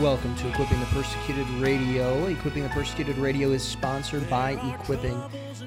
Welcome to Equipping the Persecuted Radio. Equipping the Persecuted Radio is sponsored by Equipping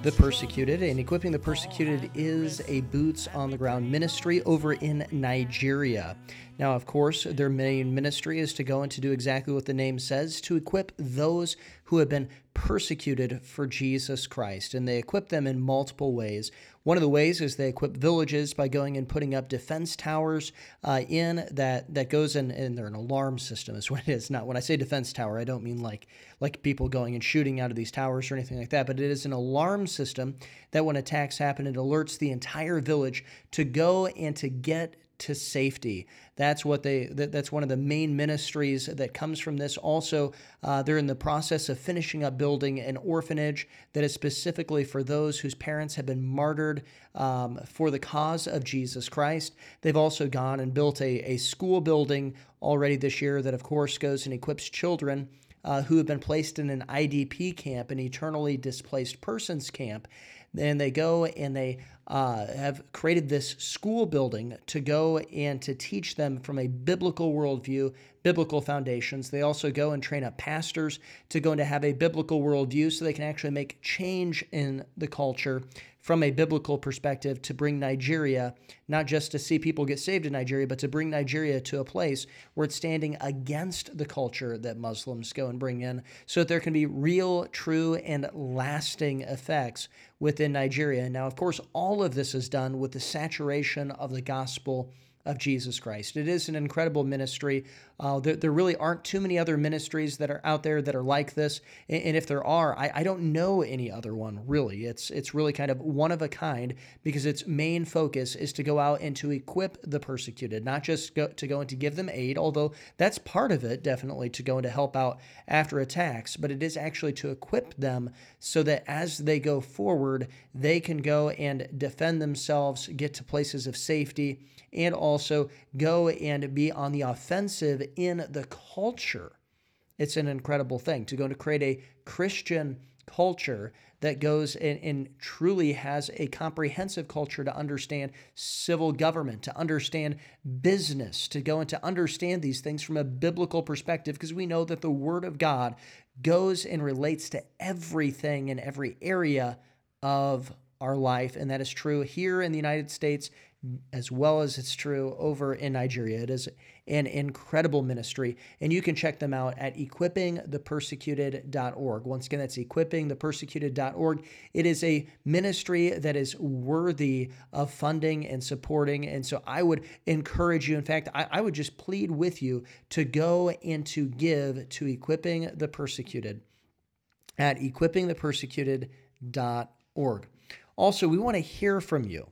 the Persecuted, and Equipping the Persecuted is a boots on the ground ministry over in Nigeria. Now, of course, their main ministry is to go and to do exactly what the name says to equip those who have been persecuted for Jesus Christ. And they equip them in multiple ways. One of the ways is they equip villages by going and putting up defense towers uh, in that that goes in, and they're an alarm system is what it is. Not when I say defense tower, I don't mean like like people going and shooting out of these towers or anything like that, but it is an alarm system that when attacks happen, it alerts the entire village to go and to get to safety. That's what they. That's one of the main ministries that comes from this. Also, uh, they're in the process of finishing up building an orphanage that is specifically for those whose parents have been martyred um, for the cause of Jesus Christ. They've also gone and built a, a school building already this year that, of course, goes and equips children. Uh, who have been placed in an IDP camp, an internally displaced persons camp. And they go and they uh, have created this school building to go and to teach them from a biblical worldview, biblical foundations. They also go and train up pastors to go and to have a biblical worldview so they can actually make change in the culture from a biblical perspective to bring Nigeria, not just to see people get saved in Nigeria, but to bring Nigeria to a place where it's standing against the culture that Muslims go and bring in so that there can be real, true, and lasting effects within Nigeria. Now, of course, all of this is done with the saturation of the gospel of Jesus Christ. It is an incredible ministry. Uh, there, there, really aren't too many other ministries that are out there that are like this. And, and if there are, I, I, don't know any other one really. It's it's really kind of one of a kind because its main focus is to go out and to equip the persecuted, not just go, to go and to give them aid, although that's part of it, definitely to go and to help out after attacks, but it is actually to equip them so that as they go forward, they can go and defend themselves, get to places of safety and also go and be on the offensive in the culture. It's an incredible thing to go to create a Christian culture that goes and, and, truly has a comprehensive culture to understand civil government, to understand business, to go and to understand these things from a biblical perspective, because we know that the Word of God goes and relates to everything in every area of our life. And that is true here in the United States as well as it's true over in Nigeria. It is an incredible ministry, and you can check them out at equippingthepersecuted.org. Once again, that's equippingthepersecuted.org. It is a ministry that is worthy of funding and supporting, and so I would encourage you. In fact, I, I would just plead with you to go and to give to Equipping the Persecuted at equippingthepersecuted.org. Also, we want to hear from you.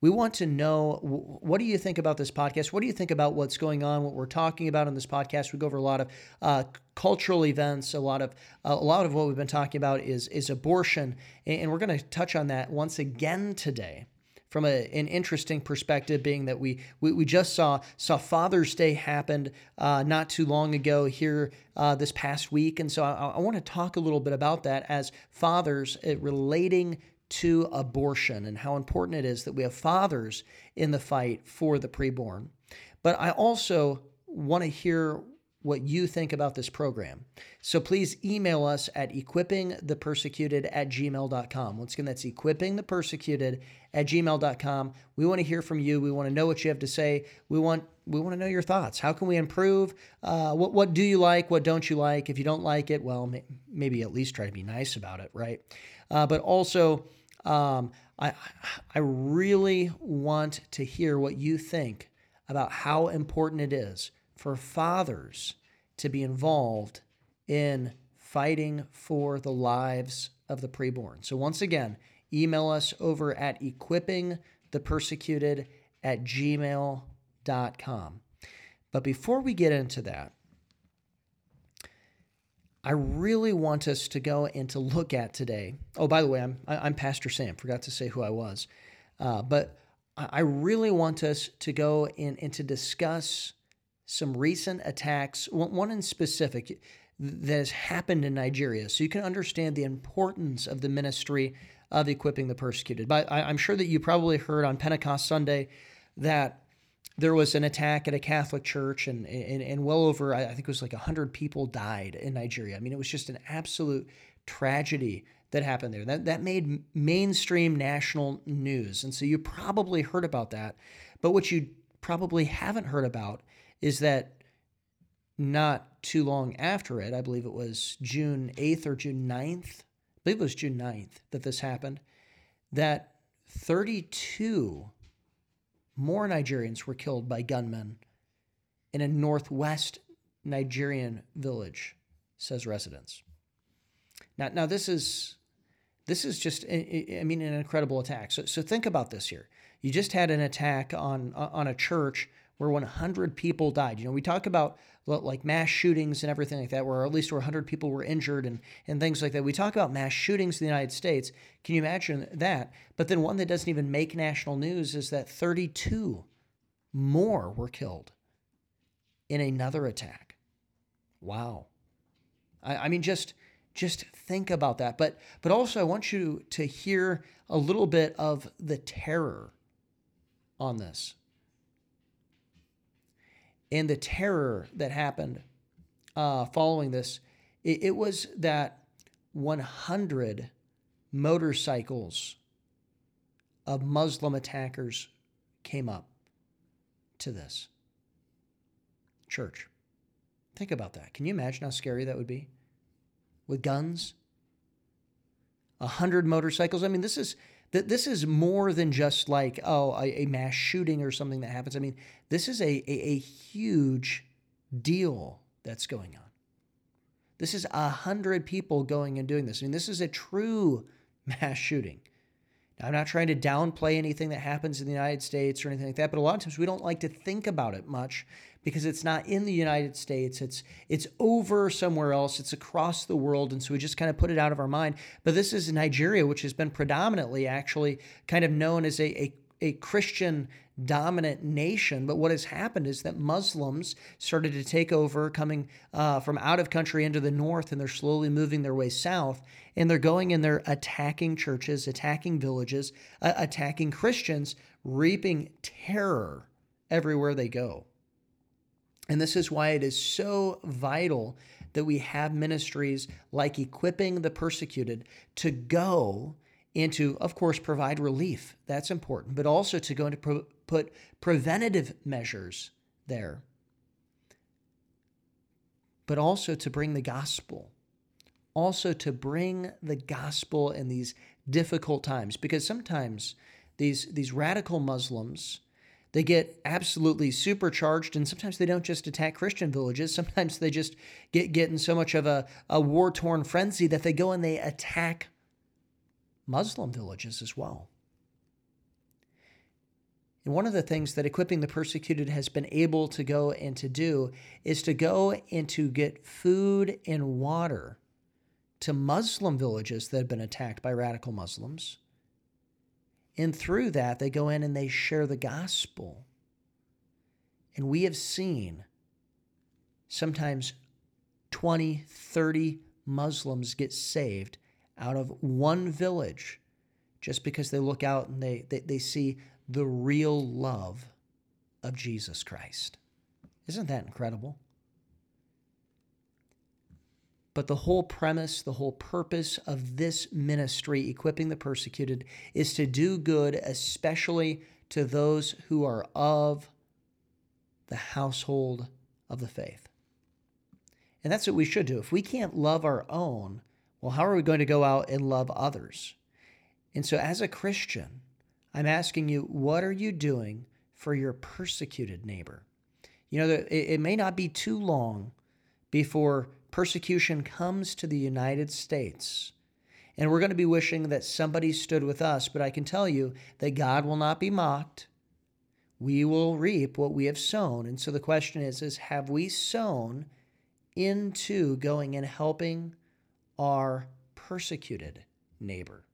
We want to know what do you think about this podcast? What do you think about what's going on, what we're talking about on this podcast? We go over a lot of uh, cultural events. A lot of uh, a lot of what we've been talking about is is abortion, and we're going to touch on that once again today from a, an interesting perspective, being that we, we, we just saw saw Father's Day happened uh, not too long ago here uh, this past week, and so I, I want to talk a little bit about that as fathers uh, relating to abortion and how important it is that we have fathers in the fight for the preborn. But I also want to hear what you think about this program. So please email us at equippingthepersecuted at gmail.com. Once again, that's equippingthepersecuted at gmail.com. We want to hear from you. We want to know what you have to say. We want we want to know your thoughts. How can we improve? Uh, what what do you like? What don't you like? If you don't like it, well, may, maybe at least try to be nice about it, right? Uh, but also, um, I, I really want to hear what you think about how important it is for fathers to be involved in fighting for the lives of the preborn. So, once again, email us over at equippingthepersecuted at gmail.com. But before we get into that, I really want us to go and to look at today. Oh, by the way, I'm I'm Pastor Sam. Forgot to say who I was, uh, but I really want us to go in and to discuss some recent attacks. One in specific that has happened in Nigeria, so you can understand the importance of the ministry of equipping the persecuted. But I, am sure that you probably heard on Pentecost Sunday that there was an attack at a Catholic church, and and, and well over, I think it was like hundred people died in Nigeria. I mean, it was just an absolute tragedy that happened there. That that made mainstream national news, and so you probably heard about that. But what you probably haven't heard about is that not too long after it, I believe it was June 8th or June 9th, I believe it was June 9th that this happened, that 32 more Nigerians were killed by gunmen in a northwest Nigerian village, says residents. Now, now this is this is just I mean an incredible attack. So, so think about this here. You just had an attack on on a church where 100 people died. You know, we talk about like mass shootings and everything like that, where at least 100 people were injured and, and things like that. We talk about mass shootings in the United States. Can you imagine that? But then one that doesn't even make national news is that 32 more were killed in another attack. Wow. I, I mean, just just think about that. But but also I want you to hear a little bit of the terror on this and the terror that happened uh, following this, it, it was that 100 motorcycles of Muslim attackers came up to this church. Think about that. Can you imagine how scary that would be? With guns? A hundred motorcycles. I mean, this is that this is more than just like oh a, a, mass shooting or something that happens. I mean, this is a, a, a huge deal that's going on. This is a hundred people going and doing this. I mean, this is a true mass shooting. Now, I'm not trying to downplay anything that happens in the United States or anything like that, but a lot of times we don't like to think about it much because it's not in the United States. It's it's over somewhere else. It's across the world, and so we just kind of put it out of our mind. But this is Nigeria, which has been predominantly actually kind of known as a, a a Christian dominant nation. But what has happened is that Muslims started to take over, coming uh, from out of country into the north, and they're slowly moving their way south. And they're going and they're attacking churches, attacking villages, uh, attacking Christians, reaping terror everywhere they go. And this is why it is so vital that we have ministries like equipping the persecuted to go and to, of course, provide relief. That's important, but also to go into pro- put preventative measures there, but also to bring the gospel, also to bring the gospel in these difficult times, because sometimes these these radical Muslims they get absolutely supercharged and sometimes they don't just attack christian villages sometimes they just get, get in so much of a, a war-torn frenzy that they go and they attack Muslim villages as well. And one of the things that Equipping the Persecuted has been able to go and to do is to go and to get food and water to Muslim villages that have been attacked by radical Muslims. And through that, they go in and they share the gospel. And we have seen sometimes 20, 30 Muslims get saved out of one village just because they look out and they, they, they see the real love of Jesus Christ. Isn't that incredible? But the whole premise, the whole purpose of this ministry, equipping the persecuted, is to do good, especially to those who are of the household of the faith. And that's what we should do. If we can't love our own, well, how are we going to go out and love others? And so, as a Christian, I'm asking you, what are you doing for your persecuted neighbor? You know, it may not be too long before persecution comes to the United States. And we're going to be wishing that somebody stood with us, but I can tell you that God will not be mocked. We will reap what we have sown. And so the question is, is have we sown into going and helping our persecuted neighbor?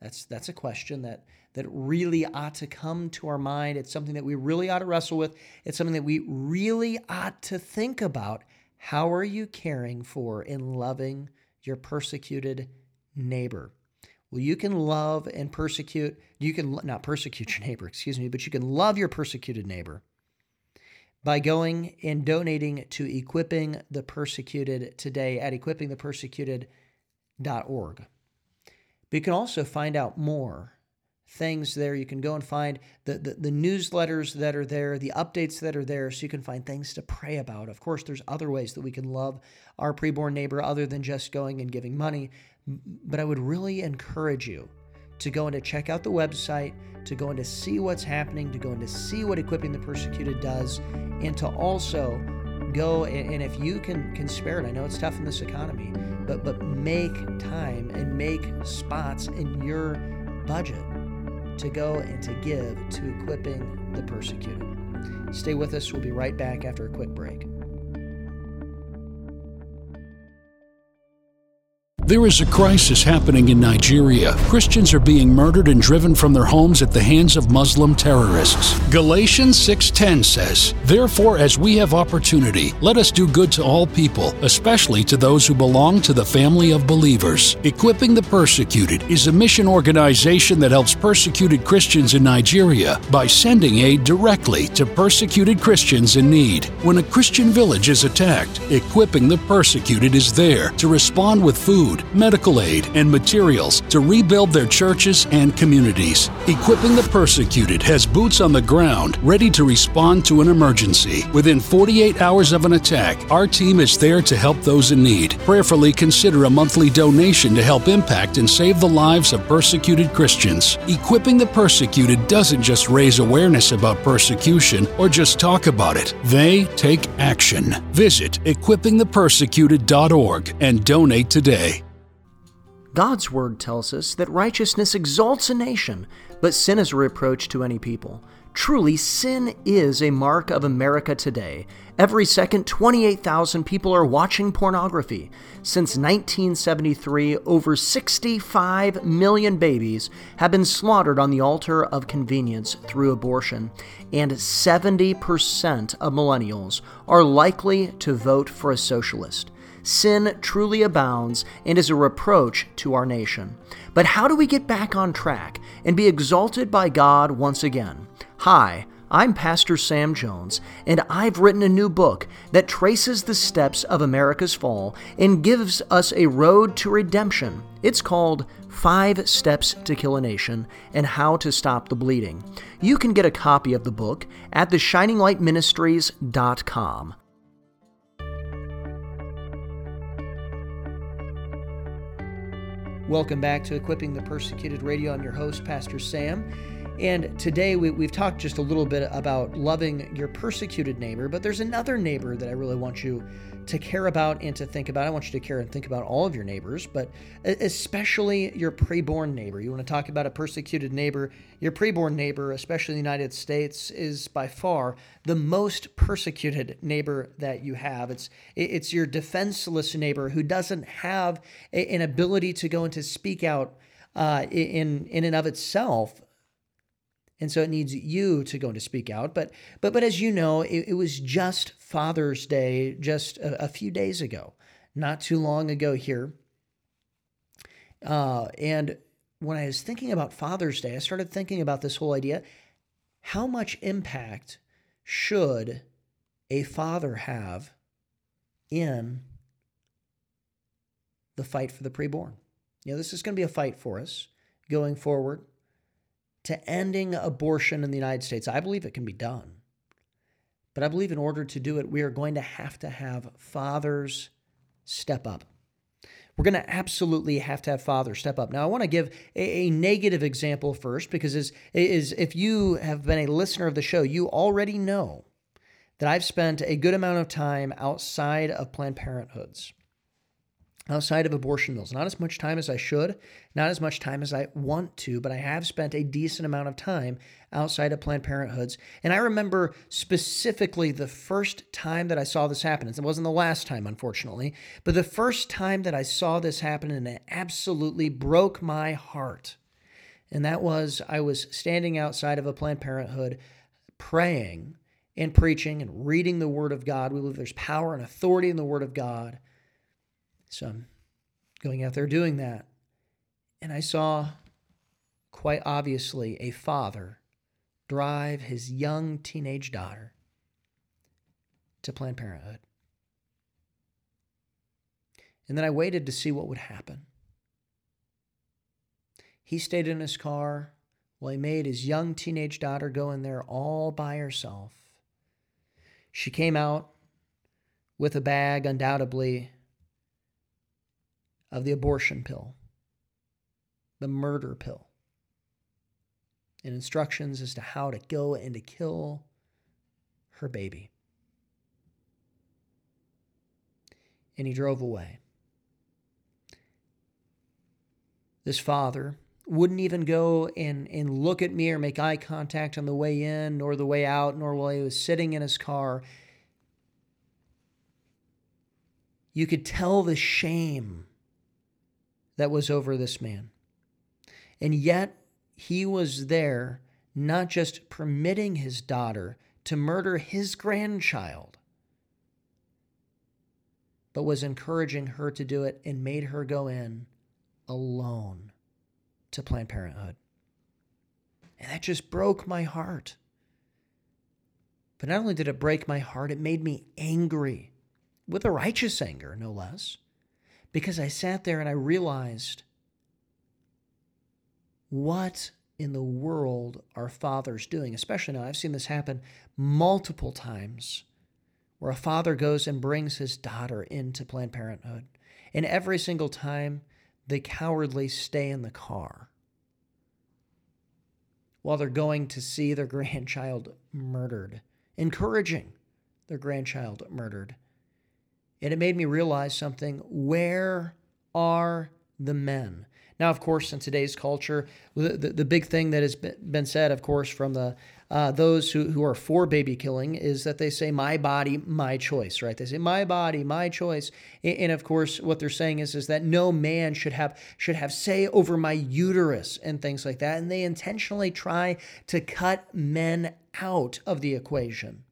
That's that's a question that that really ought to come to our mind. It's something that we really ought to wrestle with. It's something that we really ought to think about. How are you caring for and loving your persecuted neighbor? Well, you can love and persecute. You can not persecute your neighbor, excuse me, but you can love your persecuted neighbor. By going and donating to Equipping the Persecuted today at equippingthepersecuted.org. But you can also find out more things there. You can go and find the, the, the, newsletters that are there, the updates that are there, so you can find things to pray about. Of course, there's other ways that we can love our preborn neighbor other than just going and giving money. But I would really encourage you to go and to check out the website, to go and to see what's happening, to go and to see what Equipping the Persecuted does, and to also go and, if you can can spare it, I know it's tough in this economy, but but make time and make spots in your budget to go and to give to equipping the persecuted. Stay with us. We'll be right back after a quick break. There is a crisis happening in Nigeria. Christians are being murdered and driven from their homes at the hands of Muslim terrorists. Galatians 6:10 says, "Therefore as we have opportunity, let us do good to all people, especially to those who belong to the family of believers." Equipping the Persecuted is a mission organization that helps persecuted Christians in Nigeria by sending aid directly to persecuted Christians in need. When a Christian village is attacked, Equipping the Persecuted is there to respond with food food, medical aid, and materials to rebuild their churches and communities. Equipping the Persecuted has boots on the ground ready to respond to an emergency. Within 48 hours of an attack, our team is there to help those in need. Prayerfully consider a monthly donation to help impact and save the lives of persecuted Christians. Equipping the Persecuted doesn't just raise awareness about persecution or just talk about it, they take action. Visit equippingthepersecuted.org and donate today. God's word tells us that righteousness exalts a nation, but sin is a reproach to any people. Truly, sin is a mark of America today. Every second, 28,000 people are watching pornography. Since 1973, over 65 million babies have been slaughtered on the altar of convenience through abortion, and 70% of millennials are likely to vote for a socialist sin truly abounds and is a reproach to our nation. But how do we get back on track and be exalted by God once again? Hi, I'm Pastor Sam Jones, and I've written a new book that traces the steps of America's fall and gives us a road to redemption. It's called Five Steps to Kill a Nation and How to Stop the Bleeding. You can get a copy of the book at theshininglightministries.com. Welcome back to Equipping the Persecuted Radio. I'm your host, Pastor Sam. And today we, have talked just a little bit about loving your persecuted neighbor, but there's another neighbor that I really want you to care about and to think about. I want you to care and think about all of your neighbors, but especially your preborn neighbor. You want to talk about a persecuted neighbor. Your preborn neighbor, especially in the United States, is by far the most persecuted neighbor that you have. It's it's your defenseless neighbor who doesn't have an ability to go and to speak out uh, in in and of itself and so it needs you to go and to speak out. But but but as you know, it, it was just Father's Day just a, a, few days ago, not too long ago here. Uh, and when I was thinking about Father's Day, I started thinking about this whole idea: how much impact should a father have in the fight for the preborn? You know, this is going to be a fight for us going forward to ending abortion in the United States. I believe it can be done. But I believe in order to do it, we are going to have to have fathers step up. We're going to absolutely have to have fathers step up. Now, I want to give a, a, negative example first because is, is if you have been a listener of the show, you already know that I've spent a good amount of time outside of Planned Parenthoods outside of abortion mills. Not as much time as I should, not as much time as I want to, but I have spent a decent amount of time outside of Planned Parenthoods. And I remember specifically the first time that I saw this happen. It wasn't the last time, unfortunately, but the first time that I saw this happen, and it absolutely broke my heart. And that was I was standing outside of a Planned Parenthood praying and preaching and reading the Word of God. We believe there's power and authority in the Word of God. So I'm going out there doing that. And I saw quite obviously a father drive his young teenage daughter to Planned Parenthood. And then I waited to see what would happen. He stayed in his car while he made his young teenage daughter go in there all by herself. She came out with a bag, undoubtedly, of the abortion pill, the murder pill, and instructions as to how to go and to kill her baby. And he drove away. This father wouldn't even go and, and look at me or make eye contact on the way in nor the way out, nor while he was sitting in his car. You could tell the shame that was over this man. And yet, he was there not just permitting his daughter to murder his grandchild, but was encouraging her to do it and made her go in alone to Planned Parenthood. And that just broke my heart. But not only did it break my heart, it made me angry, with a righteous anger, no less, because I sat there and I realized what in the world are fathers doing? Especially now, I've seen this happen multiple times where a father goes and brings his daughter into Planned Parenthood. And every single time, they cowardly stay in the car while they're going to see their grandchild murdered, encouraging their grandchild murdered. And it made me realize something. Where are the men? Now, of course, in today's culture, the, the, the big thing that has been said, of course, from the uh, those who, who are for baby killing is that they say, my body, my choice, right? They say, my body, my choice. And, and, of course, what they're saying is, is that no man should have, should have say over my uterus and things like that. And they intentionally try to cut men out of the equation.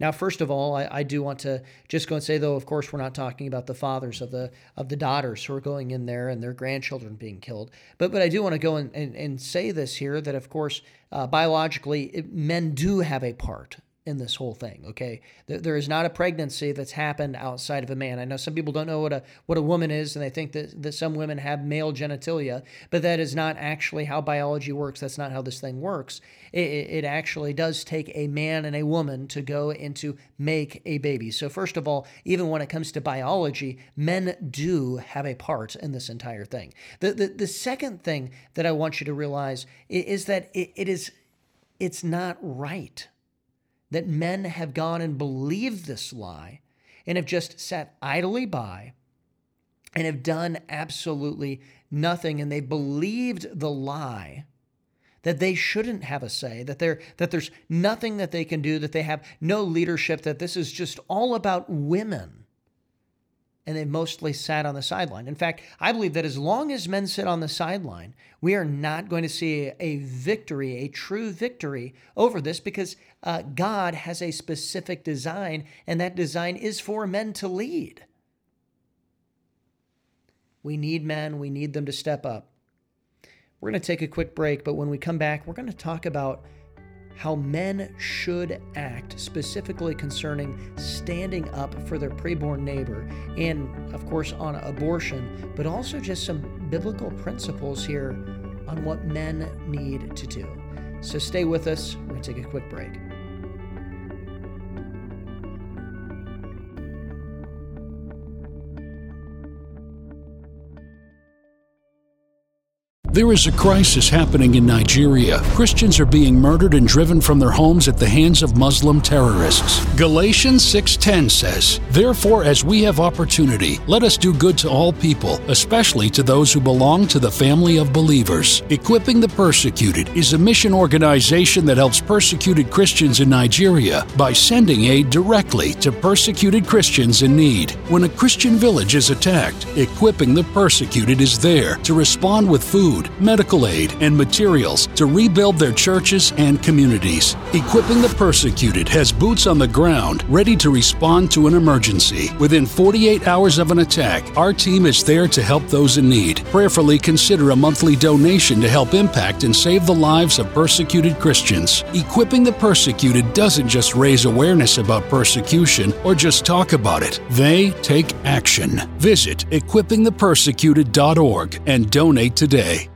Now, first of all, I, I, do want to just go and say, though, of course, we're not talking about the fathers of the of the daughters who are going in there and their grandchildren being killed. But but I do want to go and, and, and say this here that, of course, uh, biologically, men do have a part in this whole thing. Okay, there is not a pregnancy that's happened outside of a man. I know some people don't know what a what a woman is, and they think that, that some women have male genitalia, but that is not actually how biology works. That's not how this thing works. It, it actually does take a man and a woman to go and to make a baby. So first of all, even when it comes to biology, men do have a part in this entire thing. The the, the second thing that I want you to realize is that it, it is it's not right that men have gone and believed this lie and have just sat idly by and have done absolutely nothing. And they believed the lie that they shouldn't have a say that there that there's nothing that they can do that they have no leadership that this is just all about women and they mostly sat on the sideline. In fact, I believe that as long as men sit on the sideline, we are not going to see a victory, a true victory over this because uh, God has a specific design, and that design is for men to lead. We need men, we need them to step up. We're going to take a quick break, but when we come back, we're going to talk about how men should act, specifically concerning standing up for their preborn neighbor, and of course on abortion, but also just some biblical principles here on what men need to do. So stay with us. We're going to take a quick break. There is a crisis happening in Nigeria. Christians are being murdered and driven from their homes at the hands of Muslim terrorists. Galatians 6:10 says, "Therefore as we have opportunity, let us do good to all people, especially to those who belong to the family of believers." Equipping the Persecuted is a mission organization that helps persecuted Christians in Nigeria by sending aid directly to persecuted Christians in need. When a Christian village is attacked, Equipping the Persecuted is there to respond with food medical aid, and materials to rebuild their churches and communities. Equipping the Persecuted has boots on the ground ready to respond to an emergency. Within 48 hours of an attack, our team is there to help those in need. Prayerfully consider a monthly donation to help impact and save the lives of persecuted Christians. Equipping the Persecuted doesn't just raise awareness about persecution or just talk about it, they take action. Visit equippingthepersecuted.org and donate today.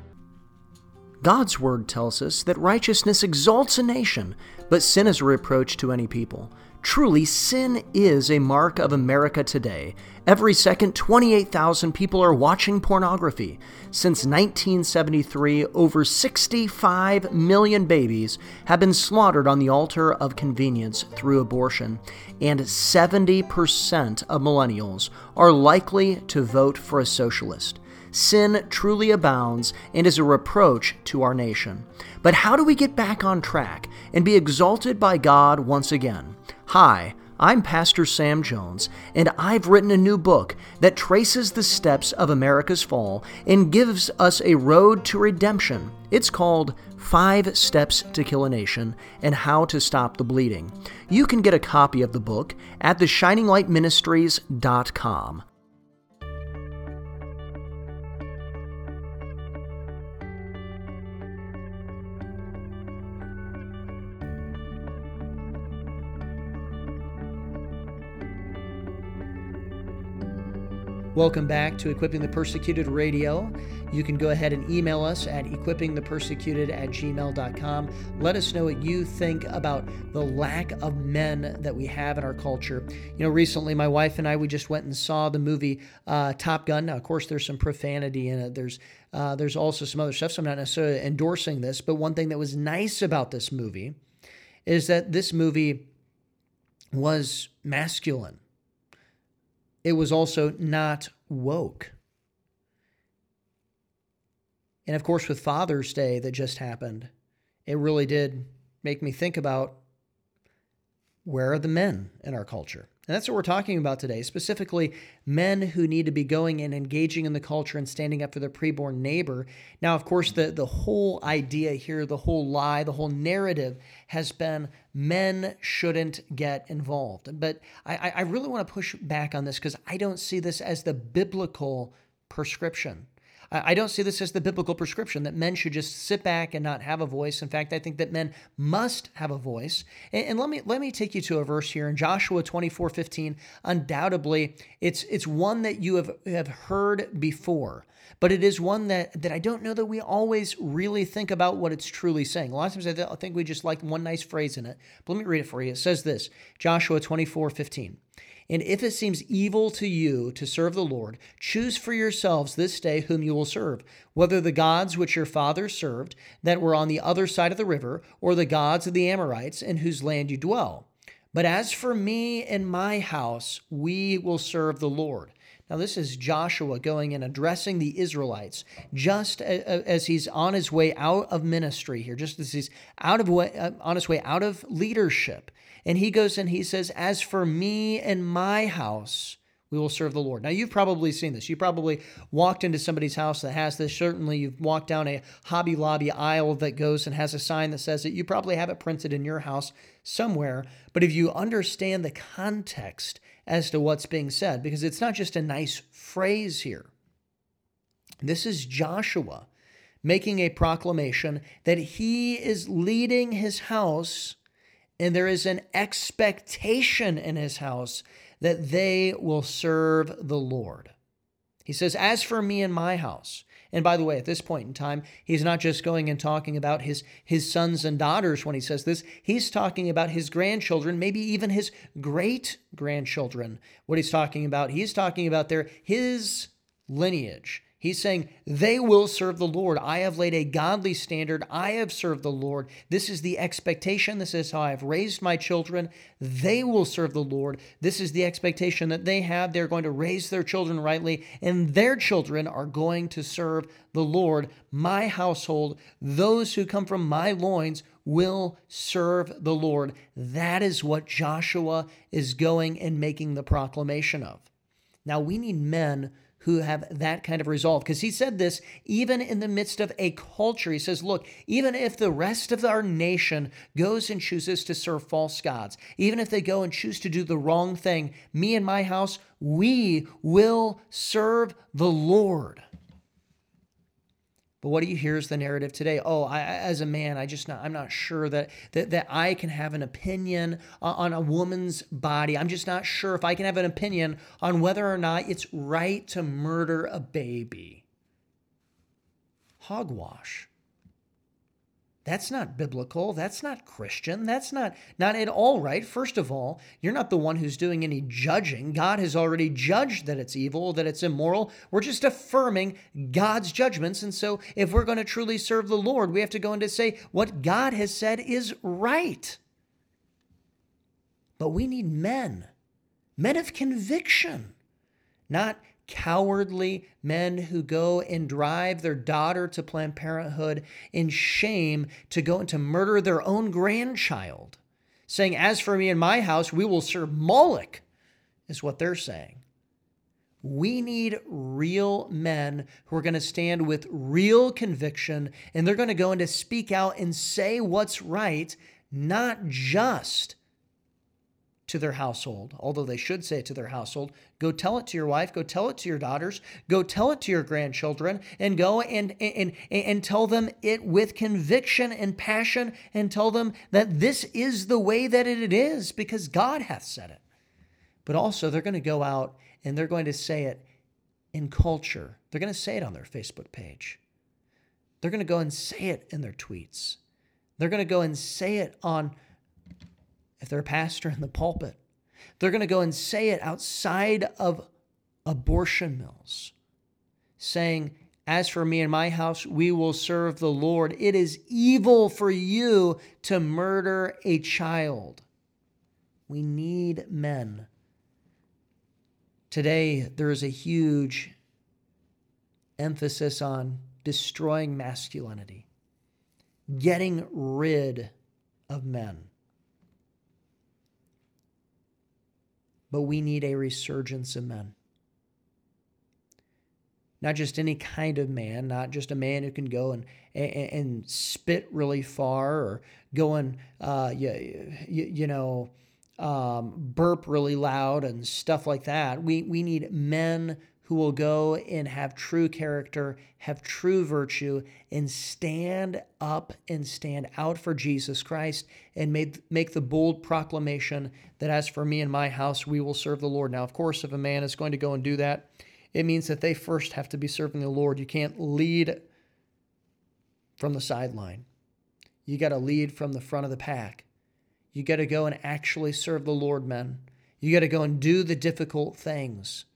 God's word tells us that righteousness exalts a nation, but sin is a reproach to any people. Truly, sin is a mark of America today. Every second, 28,000 people are watching pornography. Since 1973, over 65 million babies have been slaughtered on the altar of convenience through abortion, and 70% of millennials are likely to vote for a socialist sin truly abounds and is a reproach to our nation. But how do we get back on track and be exalted by God once again? Hi, I'm Pastor Sam Jones, and I've written a new book that traces the steps of America's fall and gives us a road to redemption. It's called Five Steps to Kill a Nation and How to Stop the Bleeding. You can get a copy of the book at theshininglightministries.com. Welcome back to Equipping the Persecuted Radio. You can go ahead and email us at equippingthepersecuted at gmail.com. Let us know what you think about the lack of men that we have in our culture. You know, recently my wife and I, we just went and saw the movie uh, Top Gun. Now, of course, there's some profanity in it. There's uh, there's also some other stuff, so I'm not necessarily endorsing this. But one thing that was nice about this movie is that this movie was masculine it was also not woke. And of course, with Father's Day that just happened, it really did make me think about where are the men in our culture? And that's what we're talking about today, specifically men who need to be going and engaging in the culture and standing up for their preborn neighbor. Now, of course, the, the whole idea here, the whole lie, the whole narrative has been men shouldn't get involved. But I, I really want to push back on this because I don't see this as the biblical prescription. I don't see this as the biblical prescription that men should just sit back and not have a voice. In fact, I think that men must have a voice. And, and let me let me take you to a verse here in Joshua 24, 15. Undoubtedly, it's it's one that you have, have heard before, but it is one that, that I don't know that we always really think about what it's truly saying. A lot of times I think we just like one nice phrase in it. But let me read it for you. It says this Joshua 24, 15. And if it seems evil to you to serve the Lord, choose for yourselves this day whom you will serve, whether the gods which your fathers served that were on the other side of the river, or the gods of the Amorites in whose land you dwell. But as for me and my house, we will serve the Lord. Now, this is Joshua going and addressing the Israelites just as he's on his way out of ministry here, just as he's out of way, uh, on his way out of leadership. And he goes and he says, As for me and my house, we will serve the Lord. Now, you've probably seen this. You probably walked into somebody's house that has this. Certainly, you've walked down a Hobby Lobby aisle that goes and has a sign that says it. You probably have it printed in your house somewhere. But if you understand the context as to what's being said, because it's not just a nice phrase here, this is Joshua making a proclamation that he is leading his house and there is an expectation in his house that they will serve the Lord. He says, As for me and my house, and by the way, at this point in time, he's not just going and talking about his, his sons and daughters when he says this. He's talking about his grandchildren, maybe even his great grandchildren. What he's talking about, he's talking about their his lineage, He's saying, They will serve the Lord. I have laid a godly standard. I have served the Lord. This is the expectation. This is how I have raised my children. They will serve the Lord. This is the expectation that they have. They're going to raise their children rightly, and their children are going to serve the Lord. My household, those who come from my loins, will serve the Lord. That is what Joshua is going and making the proclamation of. Now, we need men who have that kind of resolve. Because he said this even in the midst of a culture. He says, Look, even if the rest of our nation goes and chooses to serve false gods, even if they go and choose to do the wrong thing, me and my house, we will serve the Lord. But what do you hear is the narrative today? Oh, I, as a man, I just not, I'm not sure that, that that I can have an opinion on a woman's body. I'm just not sure if I can have an opinion on whether or not it's right to murder a baby. Hogwash. That's not biblical. That's not Christian. That's not not at all right. First of all, you're not the one who's doing any judging. God has already judged that it's evil, that it's immoral. We're just affirming God's judgments. And so if we're going to truly serve the Lord, we have to go in to say what God has said is right. But we need men, men of conviction, not cowardly men who go and drive their daughter to Planned Parenthood in shame to go and to murder their own grandchild, saying, As for me and my house, we will serve Moloch, is what they're saying. We need real men who are going to stand with real conviction and they're going to go and to speak out and say what's right, not just to their household, although they should say it to their household. Go tell it to your wife, go tell it to your daughters, go tell it to your grandchildren, and go and, and, and tell them it with conviction and passion, and tell them that this is the way that it is, because God hath said it. But also, they're going to go out and they're going to say it in culture. They're going to say it on their Facebook page. They're going to go and say it in their tweets. They're going to go and say it on if they're a pastor in the pulpit. They're going to go and say it outside of abortion mills, saying, As for me and my house, we will serve the Lord. It is evil for you to murder a child. We need men. Today, there is a huge emphasis on destroying masculinity, getting rid of men. But we need a resurgence of men. Not just any kind of man, not just a man who can go and, and, and spit really far or go and, uh, you, you, you know, um, burp really loud and stuff like that. We, we need men who will go and have true character, have true virtue, and stand up and stand out for Jesus Christ and make, make the bold proclamation that as for me and my house, we will serve the Lord. Now, of course, if a man is going to go and do that, it means that they first have to be serving the Lord. You can't lead from the sideline, you got to lead from the front of the pack. You got to go and actually serve the Lord, men. You got to go and do the difficult things.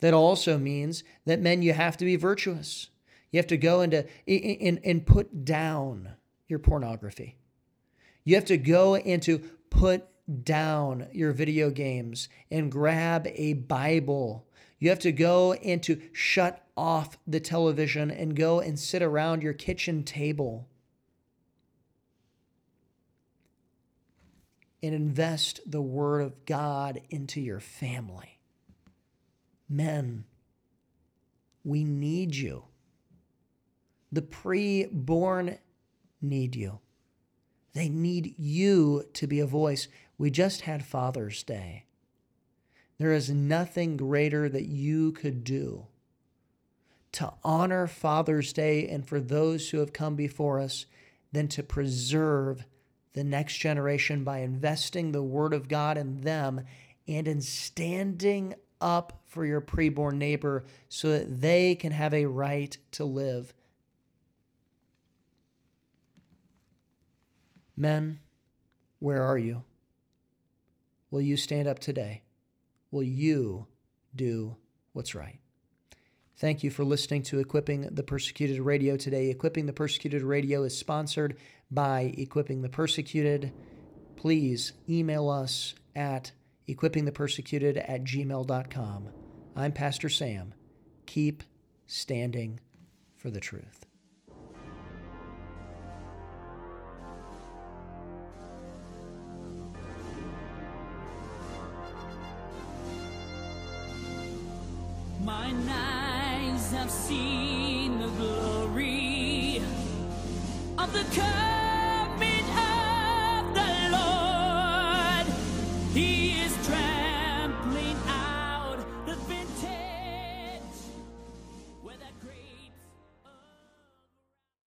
That also means that men, you have to be virtuous. You have to go into and, put down your pornography. You have to go into put down your video games and grab a Bible. You have to go into shut off the television and go and sit around your kitchen table and invest the Word of God into your family. Men, we need you. The pre-born need you. They need you to be a voice. We just had Father's Day. There is nothing greater that you could do to honor Father's Day and for those who have come before us than to preserve the next generation by investing the Word of God in them and in standing up for your preborn neighbor so that they can have a right to live. Men, where are you? Will you stand up today? Will you do what's right? Thank you for listening to Equipping the Persecuted Radio today. Equipping the Persecuted Radio is sponsored by Equipping the Persecuted. Please email us at equippingthepersecuted at gmail.com. I'm Pastor Sam. Keep standing for the truth. My night have seen the glory of the coming